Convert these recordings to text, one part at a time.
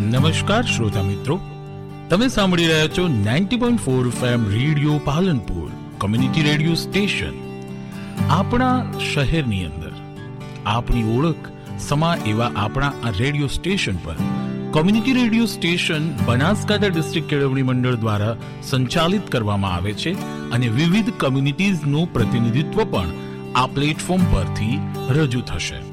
નમસ્કાર શ્રોતા મિત્રો. તમે સાંભળી રહ્યા છો ninety point four fame radio Palanpur community radio station. આપણા શહેરની અંદર. આપણી ઓળખ સમા એવા આપણા આ રેડિયો સ્ટેશન પર. Community radio station Banaskantha district Kelavani Mandal દ્વારા સંચાલિત કરવામાં આવે છે અને વિવિધ કમ્યુનિટીઝનું પ્રતિનિધિત્વ પણ આ પ્લેટફોર્મ પરથી રજૂ થશે.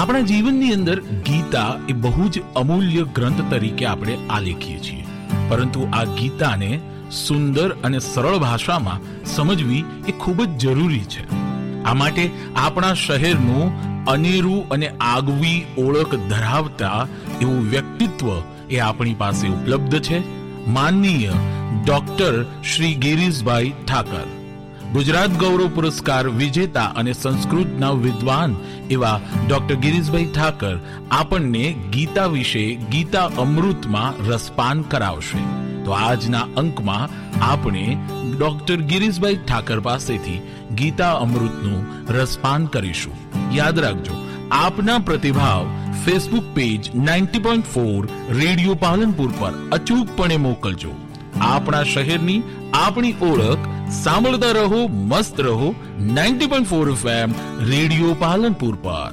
આપણા જીવનની અંદર ગીતા એ બહુ જ અમૂલ્ય ગ્રંથ તરીકે આપણે આલેખીએ છીએ. પરંતુ આ ગીતાને સુંદર અને સરળ ભાષામાં સમજવી એ ખૂબ જ જરૂરી છે. આ માટે આપણા શહેરનું અનેરું અને આગવી ઓળખ ધરાવતા એવું વ્યક્તિત્વ એ આપણી પાસે ઉપલબ્ધ છે. માનનીય ડોક્ટર શ્રી ગિરીશભાઈ ઠાકર. ગુજરાત ગૌરવ પુરસ્કાર વિજેતા અને સંસ્કૃતના વિદ્વાન એવા ડોક્ટર ગિરીશભાઈ ઠાકર આપણને ગીતા વિશે ગીતા અમૃતમાં રસપાન કરાવશે. તો આજના અંકમાં આપણે ડોક્ટર ગિરીશભાઈ ઠાકર પાસેથી ગીતા અમૃતનું રસપાન કરીશું. યાદ રાખજો, આપના પ્રતિભાવ Facebook page ninety point four radio Palanpur પર અચૂકપણે મોકલજો. આપણા શહેરની આપણી ઓળખ સાંભળતા રહો, મસ્ત રહો. Ninety point four FM radio Palanpur પર.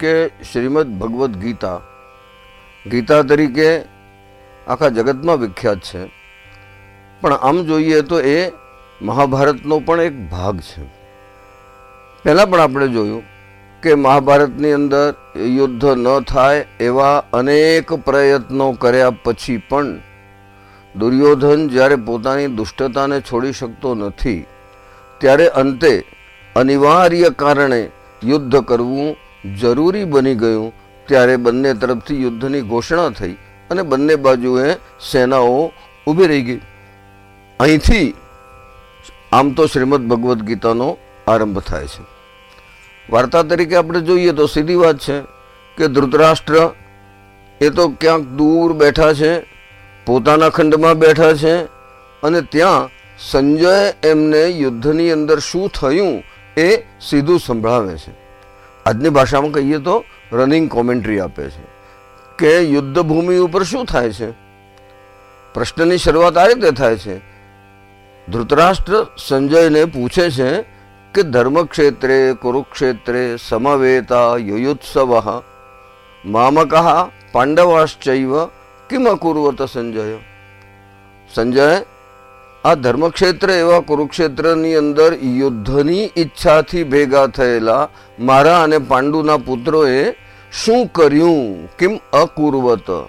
કે શ્રીમદ ભગવદ્ ગીતા. ગીતા તરીકે આખા જગતમાં વિખ્યાત છે. પણ આમ જોઈએ તો એ મહાભારતનો પણ એક ભાગ છે. પહેલાં પણ આપણે જોયું કે મહાભારતની અંદર યુદ્ધ ન થાય એવા અનેક પ્રયત્નો કર્યા પછી પણ દુર્યોધન જ્યારે પોતાની દુષ્ટતાને છોડી શકતો નથી, ત્યારે અંતે અનિવાર્ય કારણે યુદ્ધ કરવું જરૂરી બની ગયું. ત્યારે બંને તરફથી યુદ્ધની ઘોષણા થઈ અને બંને બાજુએ સેનાઓ ઊભી રહી ગઈ. અહીંથી આમ તો શ્રીમદ ભગવદ્ ગીતાનો આરંભ થાય છે. વાર્તા તરીકે આપણે જોઈએ તો સીધી વાત છે કે ધૃતરાષ્ટ્ર એ તો ક્યાંક દૂર બેઠા છે પોતાના ખંડમાં બેઠા છે અને ત્યાં સંજય એમને યુદ્ધની અંદર શું થયું એ સીધું સંભળાવે છે. આજની ભાષામાં કહીએ તો રનિંગ કોમેન્ટ્રી આપે છે કે યુદ્ધ ભૂમિ ઉપર શું થાય છે? પ્રશ્નની શરૂઆત આ રીતે થાય છે. ધૃતરાષ્ટ્ર સંજયને પૂછે છે કે ધર્મક્ષેત્રે, કુરુક્ષેત્રે સમવેતા યુયુત્સવ મામક પાંડવાશ્ચૈવ કિમ અકુર્વત સંજય? સંજય, આ ધર્મક્ષેત્ર એવા કુરુક્ષેત્રની અંદર યુદ્ધની ઈચ્છાથી ભેગા થયેલા મારા અને પાંડુના પુત્રોએ શું કર્યું? કેમ અકુર્વત?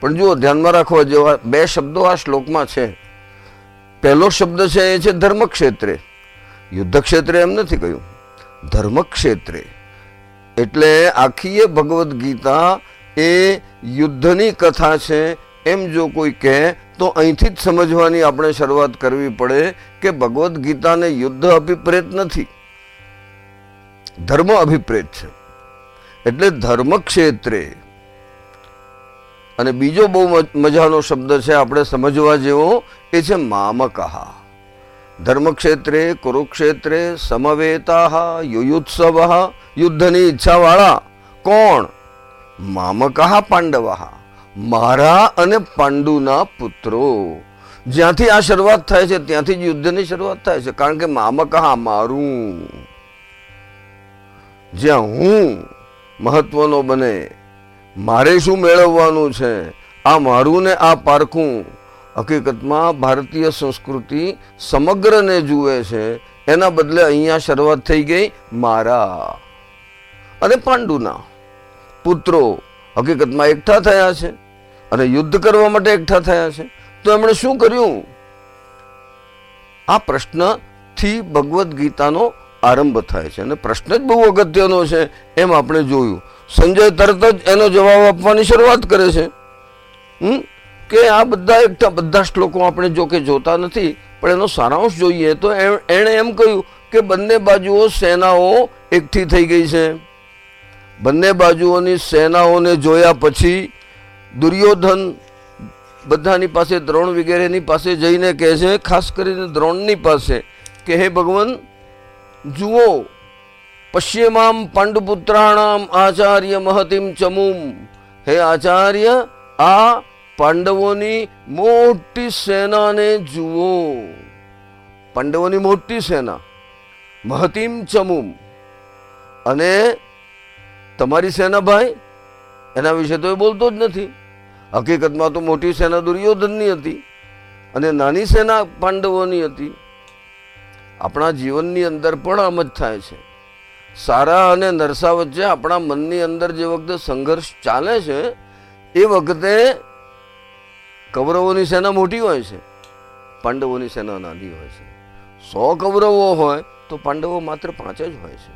પણ જુઓ, ધ્યાનમાં રાખવા જેવા બે શબ્દો આ શ્લોકમાં છે. પહેલો શબ્દ છે એ છે ધર્મક્ષેત્રે. યુદ્ધ ક્ષેત્રે એમ નથી કહ્યું. ધર્મક્ષેત્રે. એટલે આખી ભગવદ્ ગીતા એ યુદ્ધની કથા છે, એમ જો કોઈ કહે, તો અહીંથી જ સમજવાની આપણે શરૂઆત કરવી પડે કે ભગવદ્ ગીતાને યુદ્ધ અભિપ્રેત નથી. ધર્મ અભિપ્રેત છે. એટલે ધર્મ ક્ષેત્રે અને બીજો બહુ મજાનો શબ્દ છે, આપણે સમજવા જેવો, એ છે મામકહા ધર્મક્ષેત્રે, કુરુક્ષેત્રે સમવેતા, યુયુત્સવ, યુદ્ધની ઈચ્છાવાળા કોણ? મામકહા પાંડવા. મારા અને પાંડુના પુત્રો. જ્યાંથી આ શરૂઆત થાય છે, ત્યાંથી જ યુદ્ધની શરૂઆત થાય છે, કારણ કે મામકહા મારું. જ્યાં હું મહત્વનો બને, મારે શું મેળવવાનું છે, આ મારું ને આ પારખું. હકીકતમાં ભારતીય સંસ્કૃતિ સમગ્રને જુએ છે, એના બદલે અહીંયા શરૂઆત થઈ ગઈ મારા અને પાંડુના. પુત્રો હકીકતમાં એકઠા થયા છે અને યુદ્ધ કરવા માટે એકઠા થયા છે, તો એમણે શું કર્યું? આ પ્રશ્નથી ભગવદ્ ગીતાનો આરંભ થાય છે અને પ્રશ્ન જ બહુ અગત્યનો છે, એમ આપણે જોયું. સંજય તરત જ એનો જવાબ આપવાની શરૂઆત કરે છે. હમ? કે આ બધા એકઠા, બધા શ્લોકો આપણે જો કે જોતા નથી, પણ એનો સારાંશ જોઈએ તો એણે એમ કહ્યું કે બંને બાજુઓ સેનાઓ એકઠી થઈ ગઈ છે. બંને બાજુઓની સેનાઓને જોયા પછી દુર્યોધન બધાની પાસે દ્રોણ વગેરેની પાસે જઈને કહે છે, ખાસ કરીને દ્રોણની પાસે, કે હે ભગવાન, જુઓ પશ્ચિમામ પાંડુપુત્રાણામ આચાર્ય મહતિમ ચમુમ. હે આચાર્ય, આ પાંડવોની મોટી સેનાને જુઓ. પાંડવોની મોટી સેના, મહતિમ ચમુમ. અને તમારી સેના ભાઈ એના વિશે તો એ બોલતો જ નથી. હકીકતમાં તો મોટી સેના દુર્યોધનની હતી અને નાની સેના પાંડવોની હતી. આપણા જીવનની અંદર પણ આમ જ થાય છે. સારા અને નરસા વચ્ચે આપણા મનની અંદર જે વખતે સંઘર્ષ ચાલે છે, એ વખતે કૌરવોની સેના મોટી હોય છે, પાંડવોની સેના નાની હોય છે. સો કૌરવો હોય તો પાંડવો માત્ર પાંચ જ હોય છે.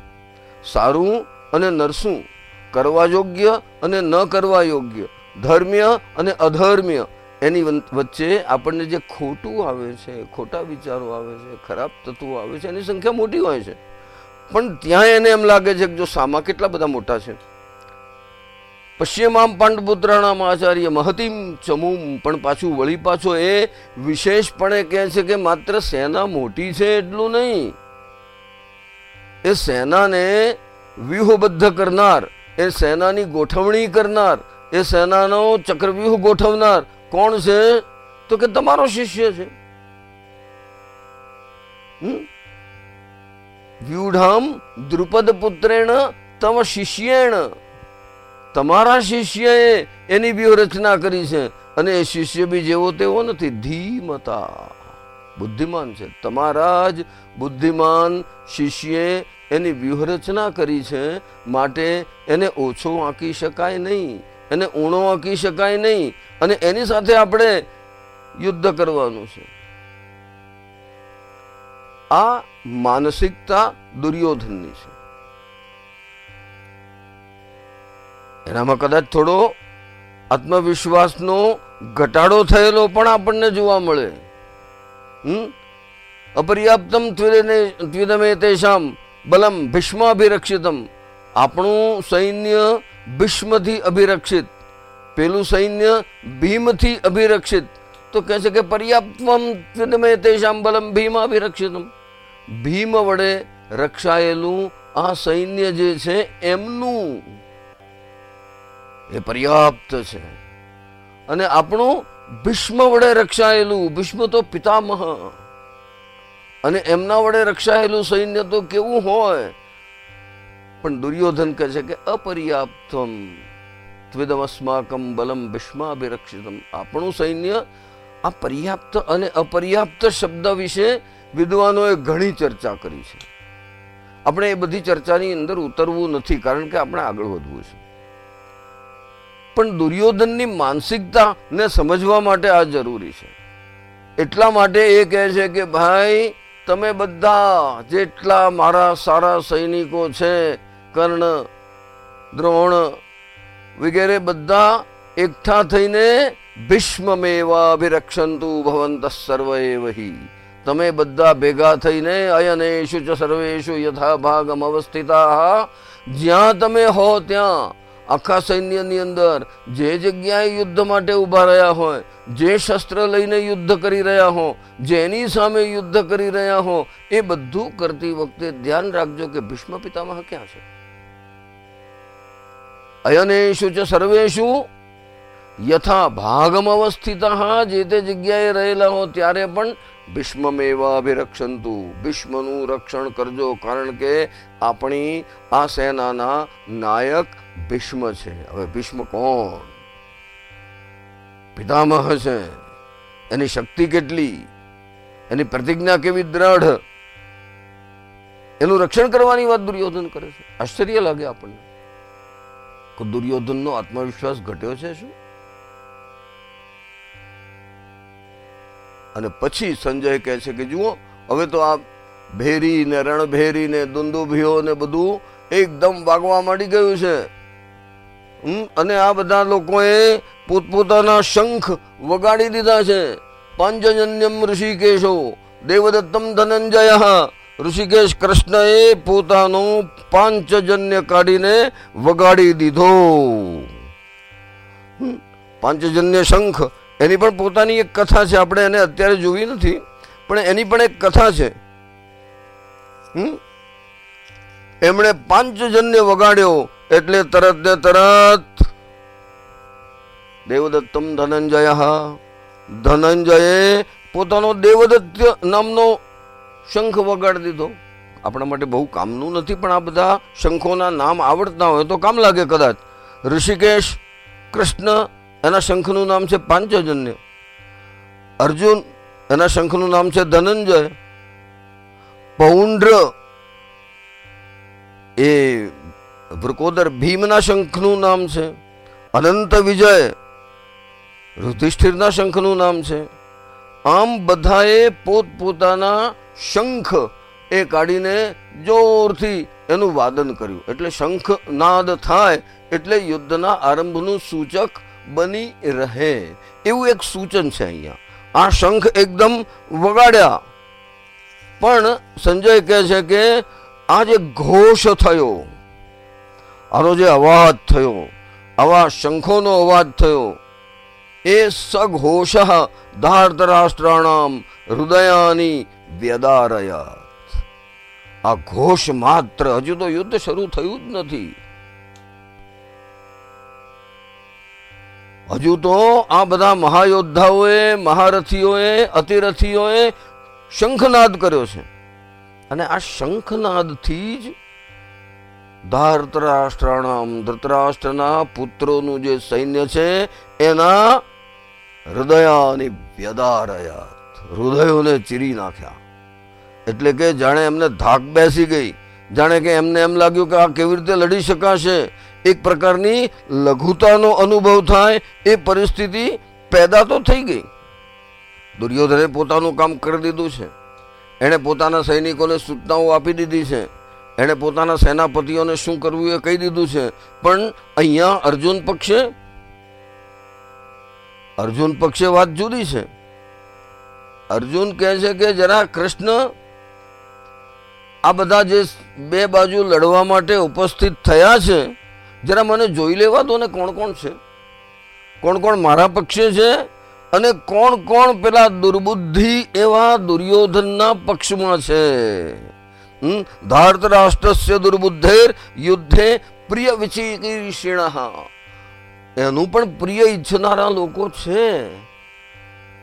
સારું અને નરસું કરવા યોગ્ય અને ન કરવા યોગ્ય. ધર્મ્ય અને અધર્મ્ય. એની વચ્ચે આપણને જે ખોટું આવે છે, ખોટા વિચારો આવે છે, ખરાબ તત્વો આવે છે, એની સંખ્યા મોટી હોય છે. પણ ત્યાં એને એમ લાગે છે કે જો સામા કેટલા બધા મોટા છે. પશ્ચિમામ પાંડપુત્રાણામ આચાર્ય મહતિમ ચમુમ પણ પાછું વળી પાછો એ વિશેષપણે કહે છે કે માત્ર સેના મોટી છે એટલું નહીં. એ સેનાને વ્યૂહબદ્ધ કરનાર, એ સેનાની ગોઠવણી કરનાર, એ સેનાનો ચક્રવ્યૂહ ગોઠવનાર કોણ છે? તો કે તમારો શિષ્ય છે. વ્યુઢામ દ્રુપદ પુત્રેણ તમ શિષ્યેણ. તમારા શિષ્યએ એની વ્યૂહરચના કરી છે અને એ શિષ્ય બી જેવો તેવો નથી. ધીમતા. બુદ્ધિમાન છે. તમારા જ બુદ્ધિમાન શિષ્યે એની વ્યૂહરચના કરી છે માટે એને ઓછો આંકી શકાય નહીં, એને ઊણો આંકી શકાય નહીં અને એની સાથે આપણે યુદ્ધ કરવાનું છે. આ માનસિકતા દુર્યોધનની છે. એનામાં કદાચ થોડો આત્મવિશ્વાસનો ઘટાડો થયેલો પણ આપણને જોવા મળે. અપર્યાપ્તમ ત્વિદમે તેષામ બલમ ભીષ્માભિરક્ષિતમ. આપણું સૈન્ય ભીષ્મથી અભિરક્ષિત. પેલું સૈન્ય ભીમથી અભિરક્ષિત. તો કહે છે કે પર્યાપ્તમ ત્વિદમે તેષામ બલમ ભીમાભિરક્ષિતમ. ભીમ વડે રક્ષાયેલું આ સૈન્ય જે છે એમનું એ પર્યાપ્ત છે. અને આપણું ભીષ્મ વડે રક્ષાયેલું. ભીષ્મ તો પિતામહ. અને એમના વડે રક્ષાયેલું સૈન્ય તો કેવું હોય? પણ દુર્યોધન કહે છે કે, અપર્યાપ્તમ ત્વિદમ અસ્માકમ બલમ ભીષ્માભિરક્ષિતમ. આપણું સૈન્ય આ પર્યાપ્ત અને અપર્યાપ્ત શબ્દ વિશે વિદ્વાનોએ ઘણી ચર્ચા કરી છે. આપણે એ બધી ચર્ચાની અંદર ઉતરવું નથી, કારણ કે આપણે આગળ વધવું છે. પણ દુર્યોધનની માનસિકતા ને સમજવા માટે આ જરૂરી છે. એટલા માટે એ કહે છે કે, ભાઈ, તમે બધા જેટલા મારા સારા સૈનિકો છે, કર્ણ, દ્રોણ વગેરે બધા એકઠા થઈને ભીષ્મમેવાભિરક્ષંતુ ભવંત સર્વ એવહી તમે બધા ભેગા થઈને અયનેશુ ચ સર્વેશુ યથા ભાગમ અવસ્થિતા. જ્યાં તમે હો ત્યાં આખા સૈન્યની અંદર જે જગ્યાએ યુદ્ધ માટે ઊભા રહ્યા હોય, જે શસ્ત્ર લઈને યુદ્ધ કરી રહ્યા હો, જેની સામે યુદ્ધ કરી રહ્યા હો, એ બધું કરતી વખતે ધ્યાન રાખજો કે ભીષ્મ પિતામહ ક્યાં છે. અયનેશુ ચ સર્વેશુ યથા ભાગમ અવસ્થિત, જે તે જગ્યાએ રહેલા હો, ત્યારે પણ ભીષ્મમેવાભિરક્ષંતુ. ભીષ્મનું રક્ષણ કરજો, કારણ કે આપણી આ સેનાના નાયક ભીષ્મ છે. હવે ભીષ્મ કોણ? પિતામહ છે. એની શક્તિ કેટલી? એની પ્રતિજ્ઞા કેવી દ્રઢ? એનું રક્ષણ કરવાની વાત દુર્યોધન કરે છે. આશ્ચર્ય લાગે આપણને. દુર્યોધનનો આત્મવિશ્વાસ ઘટ્યો છે શું? અને પછી સંજય કહે છે કે જુઓ, હવે તો આ ભેરી ને રણભેરી ને દુંદુભીઓ ને બધું એકદમ વાગવા માંડી ગયું છે. અને આ બધા લોકોએ પોતપોતાના શંખ વગાડી દીધા છે. પાંચજન્યમ ઋષિકેશો, દેવદત્તમ ધનંજય, ઋષિકેશ કૃષ્ણએ પોતાનો પાંચજન્ય કાઢીને વગાડી દીધો. પાંચજન્ય શંખ એની પણ પોતાની એક કથા છે, આપણે એને અત્યારે જોવી નથી, પણ એની પણ એક કથા છે. એમણે પાંચજન્ય વગાડ્યો એટલે તરત ને તરત દેવદત્તમ ધનંજય, ધનંજયે પોતાનો દેવદત્ત નામનો શંખ વગાડી દીધો. આપણા માટે બહુ કામનું નથી, પણ આ બધા શંખોના નામ આવડતા હોય તો કામ લાગે કદાચ. ઋષિકેશ, કૃષ્ણ એના શંખનું નામ છે પાંચજન્ય. અર્જુન, એના શંખનું નામ છે ધનંજય. પૌંડ્ર એ વૃકોદર ભીમના શંખનું નામ છે. અનંત વિજય યુધિષ્ઠિરના શંખનું નામ છે. આમ બધાએ પોતપોતાના શંખ એ કાઢીને જોરથી એનું વાદન કર્યું. એટલે શંખ નાદ થાય એટલે યુદ્ધના આરંભનું સૂચક બની રહે. એવું એક સૂચન છે અહીંયા. આ શંખ એકદમ વગાડ્યા. પણ સંજય કહે છે કે આ જે ઘોષ થયો, આનો જે અવાજ થયો, આવા શંખોનો અવાજ થયો, એ સઘોષ ધાર્તરાષ્ટ્રાણામ હૃદયાની વ્યદારયા આ ઘોષ માત્ર હજુ તો યુદ્ધ શરૂ થયું જ નથી. હજુ તો આ બધા મહાયોદ્ધાઓએ, મહારથીઓએ, અતિરથીઓએ શંખનાદ કર્યો છે. અને આ શંખનાદથી જ ધાર્તરાષ્ટ્રાણામ ધૃતરાષ્ટ્રના પુત્રોનું જે સૈન્ય છે, એના હૃદયાની વ્યદારયાત, હૃદયોને ચીરી નાખ્યા. એટલે કે જાણે એમને ધાક બેસી ગઈ. જાણે કે એમને એમ લાગ્યું કે આ કેવી રીતે લડી શકાશે? એક પ્રકારની લઘુતાનો અનુભવ થાય, એ પરિસ્થિતિ પેદા તો થઈ ગઈ. દુર્યોધને પોતાનું કામ કરી દીધું છે. એણે પોતાના સૈનિકોને સૂચનાઓ આપી દીધી છે. એણે પોતાના સેનાપતિઓને શું કરવું એ કહી દીધું છે. પણ અહીંયા અર્જુન પક્ષે અર્જુન પક્ષે વાત જુદી છે. અર્જુન કહે છે કે જરા કૃષ્ણ, આ બધા જે બે બાજુ લડવા માટે ઉપસ્થિત થયા છે જરા મને જોઈ લેવા દો ને કોણ કોણ છે? કોણ કોણ મારા પક્ષે છે? અને કોણ કોણ પેલા દુર્બુદ્ધિ એવા દુર્યોધનના પક્ષમાં છે? હમ? ધાર્તરાષ્ટ્રસ્ય દુર્બુદ્ધેર યુદ્ધે પ્રિય વિચિકીર્ષિણ એનું પણ પ્રિય ઈચ્છનારા લોકો છે.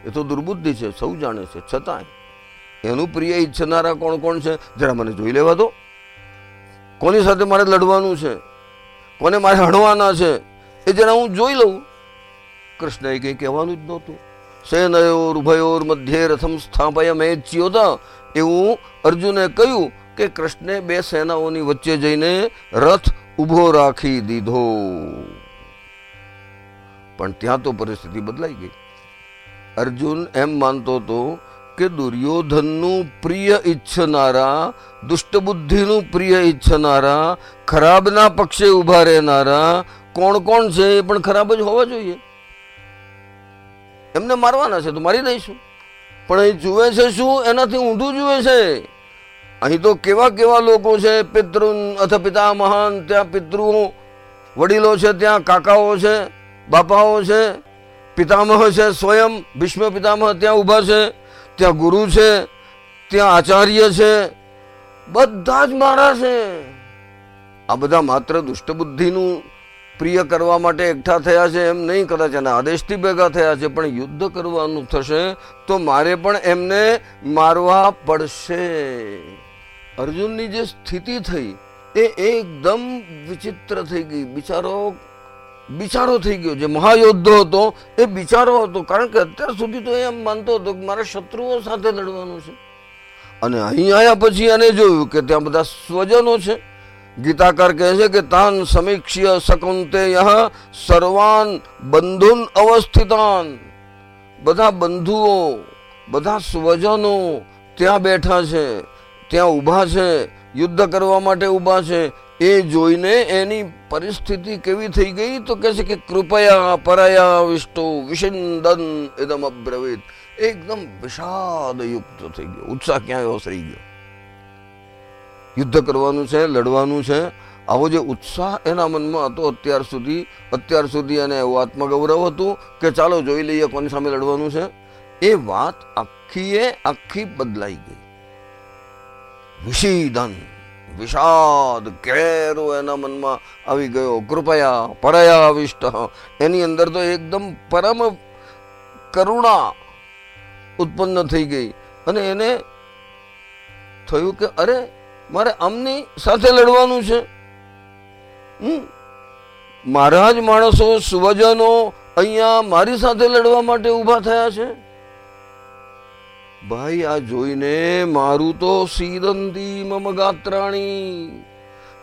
એ તો દુર્બુદ્ધિ છે, સૌ જાણે છે. છતાંય એનું પ્રિય ઈચ્છનારા કોણ કોણ છે? જરા મને જોઈ લેવા દો. કોની સાથે મારે લડવાનું છે? કોને મારે હણવાના છે. એ જરા હું જોઈ લઉં. કૃષ્ણએ કંઈ કહેવાનું જ નહોતું. સેનયોર ઉભયોર મધ્યે રથમ સ્થાપય ચ્યોતા એવું અર્જુને કહ્યું કે કૃષ્ણે બે સેનાઓની વચ્ચે જઈને રથ ઊભો રાખી દીધો. પણ ત્યાં તો પરિસ્થિતિ બદલાઈ ગઈ. અર્જુન એમ માનતો હતો કે દુર્યોધનનું પ્રિય ઈચ્છનારા, દુષ્ટબુદ્ધિનું પ્રિય ઈચ્છનારા, ખરાબના પક્ષે ઊભા રહેનારા, કોણ કોણ છે એ પણ ખરાબ જ હોવા જોઈએ. એમને મારવાના છે તો મારી દઈશું. પણ અહીં જુએ છે શું? એનાથી ઊંધું જુએ છે. અહીં તો કેવા કેવા લોકો છે પિતૃ અથવા પિતા મહાન ત્યાં પિતૃ વડીલો છે, ત્યાં કાકાઓ છે, બાપાઓ છે, પિતામહ છે, સ્વયં ભીષ્મ પિતામહ ત્યાં ઊભા છે. ત્યાં ગુરુ છે, ત્યાં આચાર્ય છે, બધા જ મારા છે. આ બધા માત્ર દુષ્ટબુદ્ધિનું પ્રિય કરવા માટે એકઠા થયા છે એમ નહીં, કદાચ એના આદેશથી ભેગા થયા છે, પણ યુદ્ધ કરવાનું થશે તો મારે પણ એમને મારવા પડશે. અર્જુનની જે સ્થિતિ થઈ એ એકદમ વિચિત્ર થઈ ગઈ. બિચારો બિચારો થઈ ગયો. જે મહાયોદ્ધો હતો, એ બિચારો હતો. કારણ કે અત્યાર સુધી તો એમ માનતો હતો કે મારે શત્રુઓ સાથે લડવાનું છે. અને અહીં આવ્યા પછી એને જોયું કે ત્યાં બધા સ્વજનો છે. ગીતાકાર કહે છે કે તાન સમીક્ષ્ય શકુંતે સર્વાન બંધુન અવસ્થિતાન. બધા બંધુઓ, બધા સ્વજનો ત્યાં બેઠા છે, ત્યાં ઊભા છે, યુદ્ધ કરવા માટે ઊભા છે એ જોઈને એની પરિસ્થિતિ કેવી થઈ ગઈ તો કહે છે કે કૃપયા પરયા વિષ્ટો વિષિંદન એકદમ અબ્રવિત. એકદમ વિષાદયુક્ત થઈ ગયો. ઉત્સાહ ક્યાંય ઓસરી ગયો? યુદ્ધ કરવાનું છે, લડવાનું છે. આવો જે ઉત્સાહ એના મનમાં હતો અત્યાર સુધી અત્યાર સુધી એને એવું આત્મગૌરવ હતું કે ચાલો જોઈ લઈએ કોની સામે લડવાનું છે. એ વાત આખીએ, આખી બદલાઈ ગઈ. વિષીદન વિષાદ ઘેરો એના મનમાં આવી ગયો. કૃપયા પરયા વિષ્ટ એની અંદર તો એકદમ પરમ કરુણા ઉત્પન્ન થઈ ગઈ. અને એને થયું કે, અરે, મારે આમની સાથે લડવાનું છે. મારા જ માણસો, સુવજનો અહીંયા મારી સાથે લડવા માટે ઊભા થયા છે. ભાઈ, આ જોઈને મારું તો સીદંતી મમ ગાત્રાણી.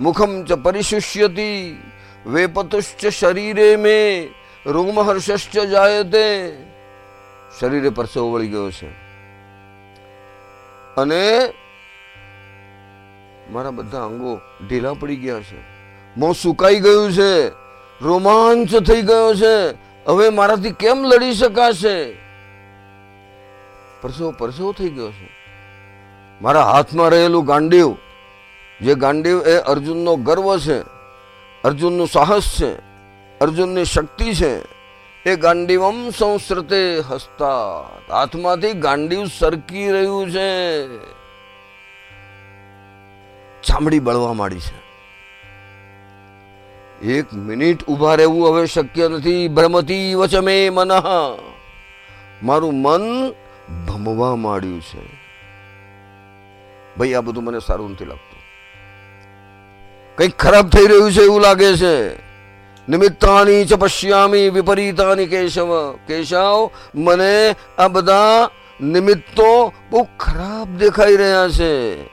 મુખમ ચ પરિશુષ્યતી, વેપતુશ્ચ શરીરે મે રોમહર્ષશ્ચ જાયતે. શરીરે પરસેવો વળી ગયો છે. અને મારા બધા અંગો ઢીલા પડી ગયા છે. મોં સુકાઈ ગયું છે. રોમાંચ થઈ ગયો છે. હવે મારાથી કેમ લડી શકાશે? પરસેવો પરસેવો થઈ ગયો છે? મારા હાથમાં રહેલું ગાંડીવ જે ગાંડીવ એ અર્જુનનો ગર્વ છે, અર્જુનનું સાહસ છે, અર્જુનની શક્તિ છે, એ ગાંડીવમ સંસ્રતે હસતા હાથમાંથી ગાંડીવ સરકી રહ્યું છે. ચામડી બળવા માંડી છે. એક મિનિટ ઊભા રહેવું હવે શક્ય નથી. ભ્રમતી વચમે મન. મારું મન ભમવા માંડ્યું છે. ભાઈ, આ બધું મને સારું નથી લાગતું. કંઈક ખરાબ થઈ રહ્યું છે એવું લાગે છે. નિમિત્તાની ચ વિપરીતાની કેશવ કેશવ મને આ બધા નિમિત્તો બહુ ખરાબ દેખાઈ રહ્યા છે.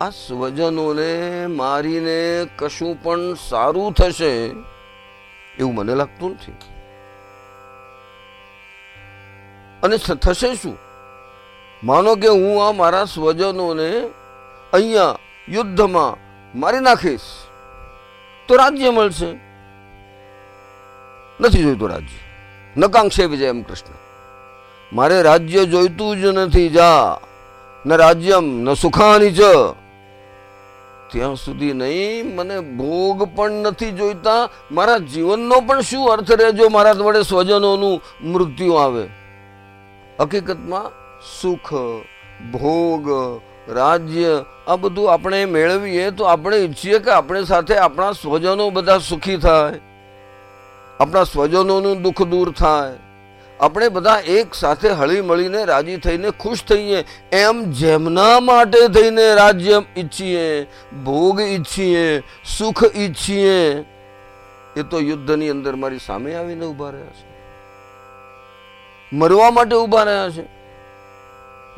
આ સ્વજનોને મારીને કશું પણ સારું થશે એવું મને લાગતું નથી. અને થશે શું? માનો કે હું આ મારા સ્વજનોને અહીંયા યુદ્ધમાં મારી નાખીશ, તો રાજ્ય મળશે. નથી જોઈતું રાજ્ય. નકાંક્ષે વિજય એમ કૃષ્ણ. મારે રાજ્ય જોઈતું જ નથી, જા. ન રાજ્યમ, ન સુખાની જ. ત્યાં સુધી નહીં, મને ભોગ પણ નથી જોઈતા. મારા જીવનનો પણ શું અર્થ રહેજો મારા વડે સ્વજનોનું મૃત્યુ આવે? હકીકતમાં સુખ, ભોગ, રાજ્ય, આ બધું આપણે મેળવીએ તો આપણે ઈચ્છીએ કે આપણે સાથે આપણા સ્વજનો બધા સુખી થાય. આપણા સ્વજનોનું દુઃખ દૂર થાય. આપણે બધા એક સાથે હળી મળીને રાજી થઈને ખુશ થઈએ. એમ જેમના માટે થઈને રાજ્ય ઈચ્છીએ, ભોગ ઈચ્છીએ, સુખ ઈચ્છીએ. એ તો યુદ્ધની અંદર મારી સામે આવીને ઊભા રહ્યા છે. મરવા માટે ઊભા રહ્યા છે.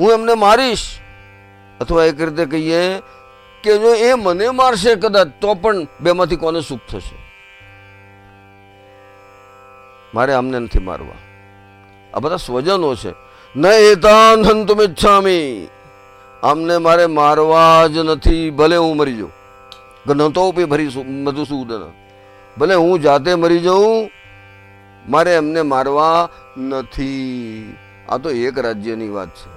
હું એમને મારીશ. અથવા એક રીતે કહીએ કે જો એ મને મારશે કદાચ, તો પણ બેમાંથી કોને સુખ થશે? મારે આમને નથી મારવા. આ બધા સ્વજનો છે. ન એતાન હંતુમ ઈચ્છામી આમને મારે મારવા જ નથી. ભલે હું મરી જાઉં. ઘનતોપી ભરી મધુસૂદન ભલે હું જાતે મરી જાઉં, મારે એમને મારવા નથી. આ તો એક રાજ્યની વાત છે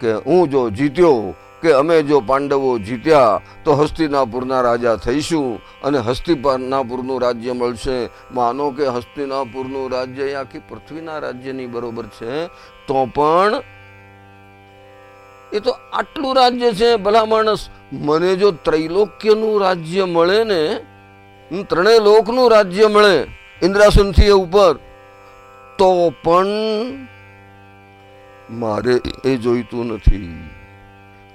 કે હું જો જીત્યો કે અમે જો પાંડવો જીત્યા, તો હસ્તિનાપુરના રાજા થઈશું અને હસ્તિનાપુરનું રાજ્ય મળશે. માનો કે હસ્તિનાપુરનું રાજ્ય આખી પૃથ્વીના રાજ્યની બરોબર છે, તો પણ એ તો આટલું રાજ્ય છે, ભલા માણસ. મને જો ત્રૈલોક્યનું રાજ્ય મળે ને ત્રણેય લોકનું રાજ્ય મળે, ઇન્દ્રાસનથી ઉપર તો પણ મારે એ જોઈતું નથી.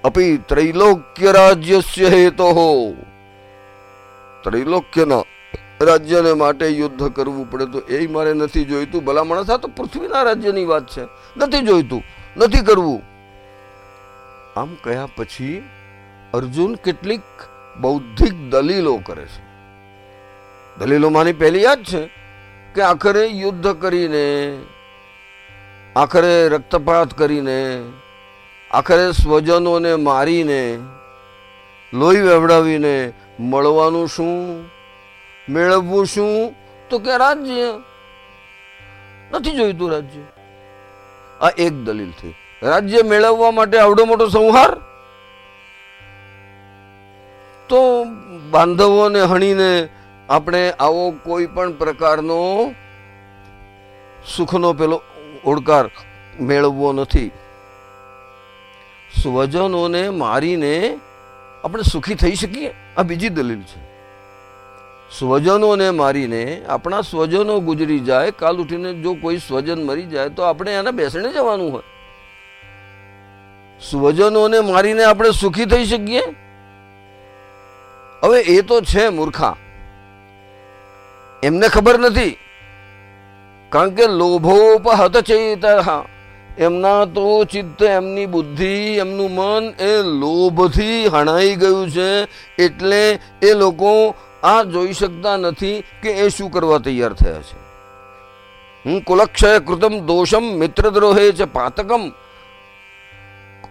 અપી ત્રૈલોક્ય રાજ્યસ્ય હેતો ત્રૈલોક્યના રાજ્યને માટે યુદ્ધ કરવું પડે તો એ મારે નથી જોઈતું. ભલા માણસ, આ તો પૃથ્વીના રાજ્યની વાત છે. નથી જોઈતું. નથી કરવું. આમ કહ્યા પછી અર્જુન કેટલીક બૌદ્ધિક દલીલો કરે છે. દલીલોમાંની પહેલી યાદ છે. કે આખરે યુદ્ધ કરીને, આખરે રક્તપાત કરીને, આખરે સ્વજનોને મારીને, લોહી વેવડાવીને મળવાનું શું? મેળવવું શું? તો કે રાજ્ય. નથી જોઈતું રાજ્ય. આ એક દલીલ થઈ. રાજ્ય મેળવવા માટે આવડો મોટો સંહાર? તો બાંધવોને હણીને આપણે આવો કોઈ પણ પ્રકારનો સુખનો પેલો ઓડકાર મેળવવો નથી. સ્વજનોને મારીને આપણે સુખી થઈ શકીએ. આ બીજી દલીલ છે. સ્વજનોને મારીને આપણા સ્વજનો ગુજરી જાય, કાલ ઉઠીને જો કોઈ સ્વજન મરી જાય તો આપણે એને બેસણે જવાનું હોય. સ્વજનોને મારીને આપણે સુખી થઈ શકીએ? હવે એ તો છે મૂર્ખા. એમને ખબર નથી. કારણ કે લોભોપહત ચેત એમના તો ચિત્ત, એમની બુદ્ધિ, એમનું મન એ લોભથી હણાઈ ગયું છે. એટલે એ લોકો આ જોઈ શકતા નથી કે એ શું કરવા તૈયાર થયા છે. હું કુલક્ષય કૃતમ દોષમ મિત્રદ્રોહે છે પાતકમ.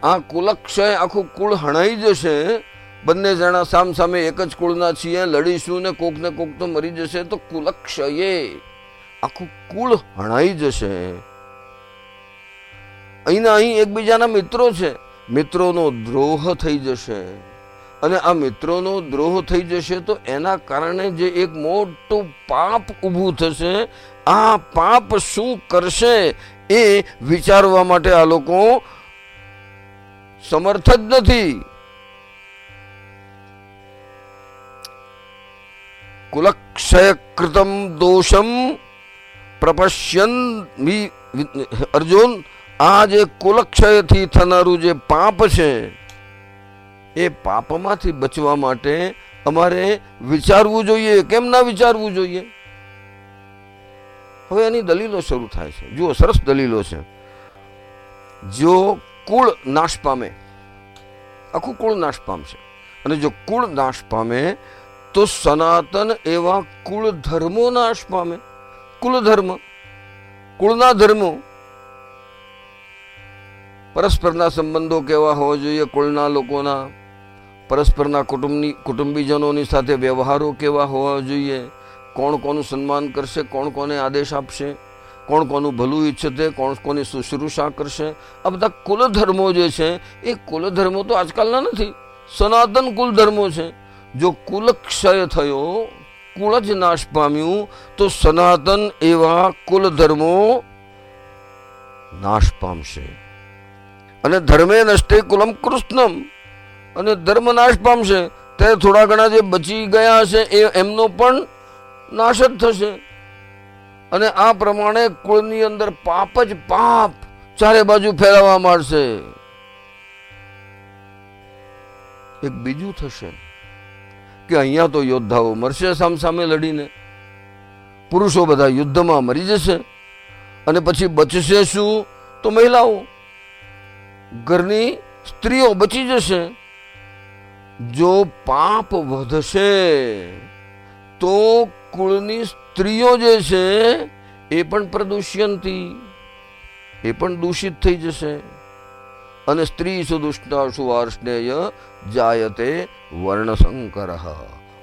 આ કુલક્ષય આખું કુળ હણાઈ જશે બંને જણા સામ સામે એક જ કુળના છીએ, લડીશું ને કોક ને કોક તો મરી જશે તો કુલક્ષયે. આખું કુળ હણાઈ જશે. અહીંના અહીં એકબીજાના મિત્રો છે. મિત્રોનો દ્રોહ થઈ જશે. અને આ મિત્રોનો દ્રોહ થઈ જશે તો એના કારણે જે એક મોટું પાપ ઊભું થશે, આ પાપ શું કરશે એ વિચારવા માટે આ લોકો સમર્થ જ નથી. કૃતમ દોષમ પ્રપશ્યન અર્જુન આ જે કુલક્ષયથી થનારું જે પાપ છે એ પાપમાંથી બચવા માટે અમારે વિચારવું જોઈએ કેમ ના વિચારવું જોઈએ હવે એની દલીલો શરૂ થાય છે. જુઓ, સરસ દલીલો છે. જો કુળ નાશ પામે, આખું કુળ નાશ પામશે. અને જો કુળ નાશ પામે તો સનાતન એવા કુળ ધર્મો નાશ પામે. કુલ ધર્મ કુળના ધર્મો. પરસ્પરના સંબંધો કેવા હોવા જોઈએ કુળના લોકોના? પરસ્પરના કુટુંબની, કુટુંબીજનોની સાથે વ્યવહારો કેવા હોવા જોઈએ? કોણ કોનું સન્માન કરશે, કોણ કોને આદેશ આપશે? કોણ કોનું ભલું ઈચ્છતે, કોણ કોની શુશ્રુષા કરશે? આ બધા કુલ ધર્મો જે છે, એ કુલ ધર્મો તો આજકાલના નથી. સનાતન કુલ ધર્મો છે. જો કુલક્ષય થયો કુળ જ નાશ પામ્યું, તો સનાતન એવા કુલ ધર્મો નાશ પામશે. અને ધર્મે નષ્ટે કુલમ કૃષ્ણમ. અને ધર્મ નાશ પામશે. ત્યારે થોડા ઘણા જે બચી ગયા હશે, એ એમનો પણ નાશ જ થશે. અને આ પ્રમાણે કુળની અંદર પાપ જ પાપ ચારે બાજુ ફેલાવા માંડશે. એક બીજું થશે. કે અહીંયા તો યોદ્ધાઓ મરશે સામસામે લડીને. પુરુષો બધા યુદ્ધમાં મરી જશે અને પછી બચશે શું? તો મહિલાઓ. ઘરની સ્ત્રીઓ બચી જશે. જો પાપ વધશે, તો કુળની સ્ત્રીઓ જે છે, એ પણ પ્રદૂષ્યંતી. એ પણ દૂષિત થઈ જશે. અને સ્ત્રી સુદુષ્ટા સુવાર્ષ્ણેય જાયતે વર્ણશંકર.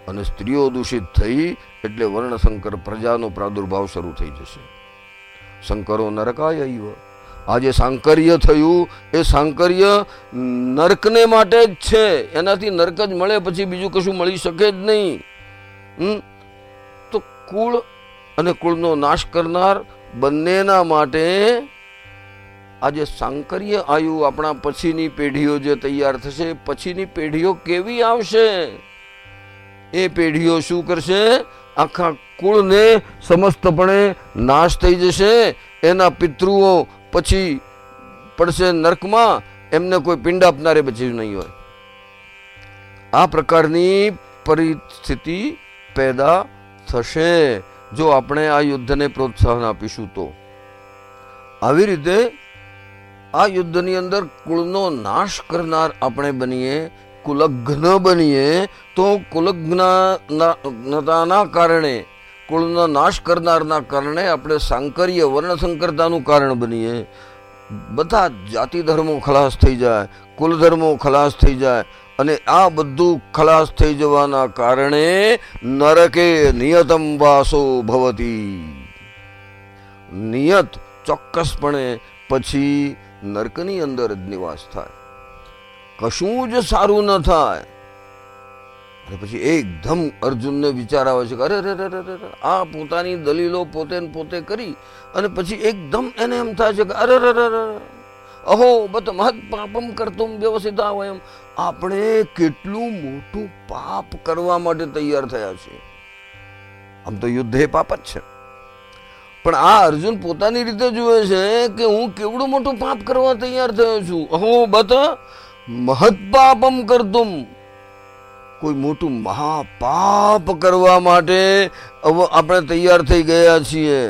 અને સ્ત્રીઓ દૂષિત થઈ એટલે વર્ણશંકર પ્રજાનો પ્રાદુર્ભાવ શરૂ થઈ જશે. શંકરો નરકાય આ આજે સાંકર્ય થયું, એ સાંકર્ય નર્કને માટે જ છે. એનાથી નર્ક જ મળે, પછી બીજું કશું મળી શકે જ નહીં. તો કુળ અને કુળનો નાશ કરનાર બંનેના માટે આ સાંકરીય આયુ આપણા પછીની પેઢીઓ જે તૈયાર થશે, પછીની પેઢીઓ કેવી આવશે? એ પેઢીઓ શું કરશે? આખા કુળને સમસ્તપણે નાશ થઈ જશે. એના પિતૃઓ પછી પડશે નર્કમાં. એમને કોઈ પિંડ આપનારે બચ્યું નહીં હોય. આ પ્રકારની પરિસ્થિતિ પેદા થશે. જો આપણે આ યુદ્ધને પ્રોત્સાહન આપીશું તો. આવી રીતે આ યુદ્ધની અંદર કુળનો નાશ કરનાર આપણે બનીએ, કુલગ્ન બનીએ, તો કુલગ્નતાના કારણે, કુળનો નાશ કરનારના કારણે આપણે સાંકર્ય, વર્ણસંકરતાનું કારણ બનીએ. બધા જાતિ ધર્મો ખલાસ થઈ જાય, કુલ ધર્મો ખલાસ થઈ જાય, અને આ બધું ખલાસ થઈ જવાના કારણે નરકે નિયતમ વાસો ભવતી. નિયત ચોક્કસપણે પછી નરકની અંદર જ નિવાસ થાય. કશું જ સારું ન થાય. અને પછી એકદમ અર્જુનને વિચાર આવે છે કે અરે અરે અરે આ પોતાની દલીલો પોતે પોતે કરી અને પછી એકદમ એને એમ થાય છે કે અરે અરે અહો બત મહદ પાપમ કરતુમ વ્યવસિતા વયમ આપણે કેટલું મોટું પાપ કરવા માટે તૈયાર થયા છીએ. આમ તો યુદ્ધ એ પાપ જ છે. પણ આ અર્જુન પોતાની રીતે જુએ છે કે હું કેવડું મોટું પાપ કરવા તૈયાર થયો છું. અહો, બત મહત પાપમ કરતું કોઈ મોટું મહાપાપ કરવા માટે આપણે તૈયાર થઈ ગયા છીએ.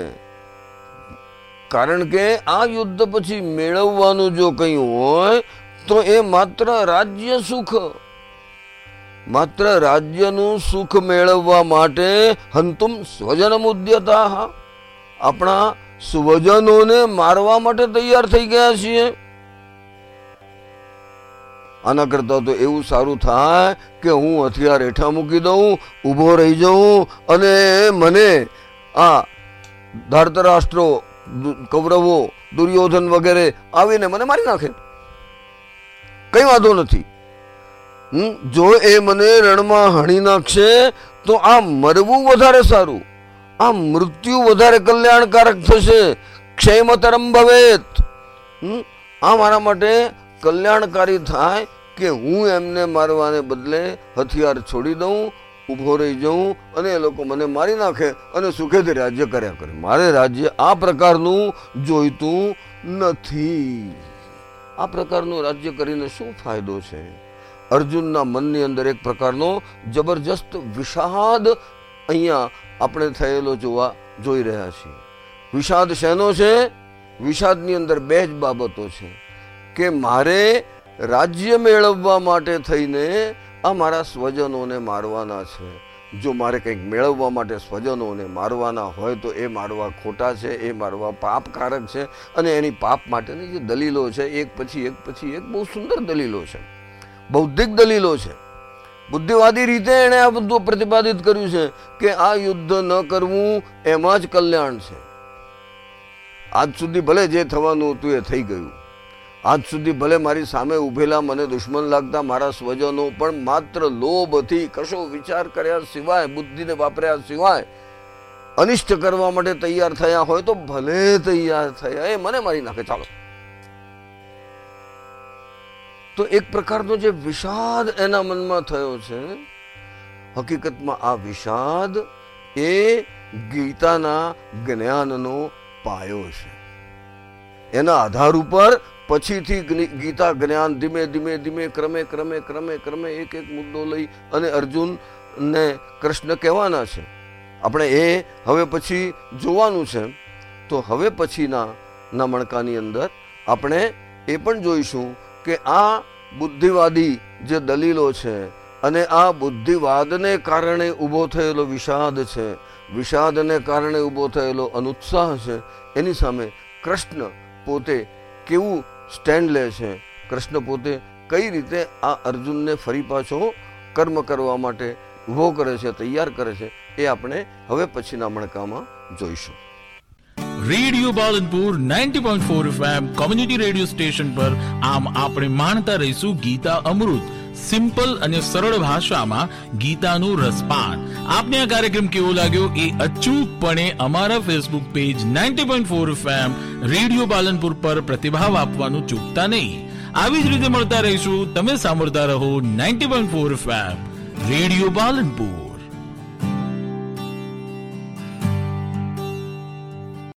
કારણ કે આ યુદ્ધ પછી મેળવવાનું જો કંઈ હોય, તો એ માત્ર રાજ્ય સુખ. માત્ર રાજ્યનું સુખ મેળવવા માટે હંતુમ સ્વજન મુદ્યતા આપણા સ્વજનોને મારવા માટે તૈયાર થઈ ગયા છીએ. આના કરતાં તો એવું સારું થાય કે હું હથિયાર હેઠા મૂકી દઉં, ઊભો રહી જાઉં અને મને આ ધારતરાષ્ટ્રો કૌરવો, દુર્યોધન વગેરે આવીને મને મારી નાખે. કઈ વાંધો નથી. જો એ મને રણમાં હણી નાખશે તો આ મરવું વધારે સારું. આ મૃત્યુ વધારે કલ્યાણકારક થશે. ક્ષેમતરમ ભવેત. હમ, આ મારા માટે કલ્યાણકારી થાય કે હું એમને મારવાને બદલે હથિયાર છોડી દઉં ઊભો રહી જાઉં અને એ લોકો મને મારી નાખે અને સુખેથી રાજ્ય કર્યા કરે. મારે રાજ્ય આ પ્રકારનું જોઈતું નથી. આ પ્રકારનું રાજ્ય કરીને શું ફાયદો છે? અર્જુનના મનની અંદર એક પ્રકારનો જબરજસ્ત વિષાદ અહીંયા આપણે થયેલો જોવા જોઈ રહ્યા છીએ. વિષાદ શેનો છે? વિષાદની અંદર બે જ બાબતો છે કે મારે રાજ્ય મેળવવા માટે થઈને આ મારા સ્વજનોને મારવાના છે. જો મારે કંઈક મેળવવા માટે સ્વજનોને મારવાના હોય તો એ મારવા ખોટા છે, એ મારવા પાપકારક છે અને એની પાપ માટેની જે દલીલો છે, એક પછી એક પછી એક બહુ સુંદર દલીલો છે. બૌદ્ધિક દલીલો છે. બુદ્ધિવાદી રીતે એણે આ બધું પ્રતિપાદિત કર્યું છે કે આ યુદ્ધ ન કરવું એમાં જ કલ્યાણ છે. આજ સુધી ભલે જે થવાનું હતું એ થઈ ગયું. આજ સુધી ભલે મારી સામે ઉભેલા મને દુશ્મન લાગતા મારા સ્વજનો પણ માત્ર લોભથી કશો વિચાર કર્યા સિવાય, બુદ્ધિને વાપર્યા સિવાય અનિષ્ટ કરવા માટે તૈયાર થયા હોય તો ભલે તૈયાર થયા એ મને મારી નાખે. ચાલો. તો એક પ્રકારનો જે વિષાદ એના મનમાં થયો છે, હકીકતમાં આ વિષાદ એ ગીતાના જ્ઞાનનો પાયો છે. એના આધાર ઉપર પછીથી ગીતા જ્ઞાન ધીમે ધીમે ધીમે ક્રમે ક્રમે ક્રમે ક્રમે એક એક મુદ્દો લઈ અને અર્જુનને કૃષ્ણ કહેવાના છે. આપણે એ હવે પછી જોવાનું છે. તો હવે પછીના ના મણકાની અંદર આપણે એ પણ જોઈશું કે આ બુદ્ધિવાદી જે દલીલો છે અને આ બુદ્ધિવાદને કારણે ઊભો થયેલો વિષાદ છે, વિષાદને કારણે ઊભો થયેલો અનુત્સાહ છે, એની સામે કૃષ્ણ પોતે કેવું સ્ટેન્ડ લે છે? કૃષ્ણ પોતે કઈ રીતે આ અર્જુનને ફરી પાછો કર્મ કરવા માટે ઊભો કરે છે, તૈયાર કરે છે, એ આપણે હવે પછીના મણકામાં જોઈશું. Radio Palanpur 90.4 FM community radio station પર આમ આપણે માણતા રહીશું ગીતા અમૃત. સિમ્પલ અને સરળ ભાષામાં ગીતાનું રસપાન. આપને આ કાર્યક્રમ કેવો લાગ્યો? એ અચૂકપણે અમારા Facebook page 90.4 FM radio Palanpur પર પ્રતિભાવ આપવાનું ચૂકતા નહીં. આવી જ રીતે મળતા રહીશું. તમે સાંભળતા રહો 90.4 એફએમ રેડિયો પાલનપુર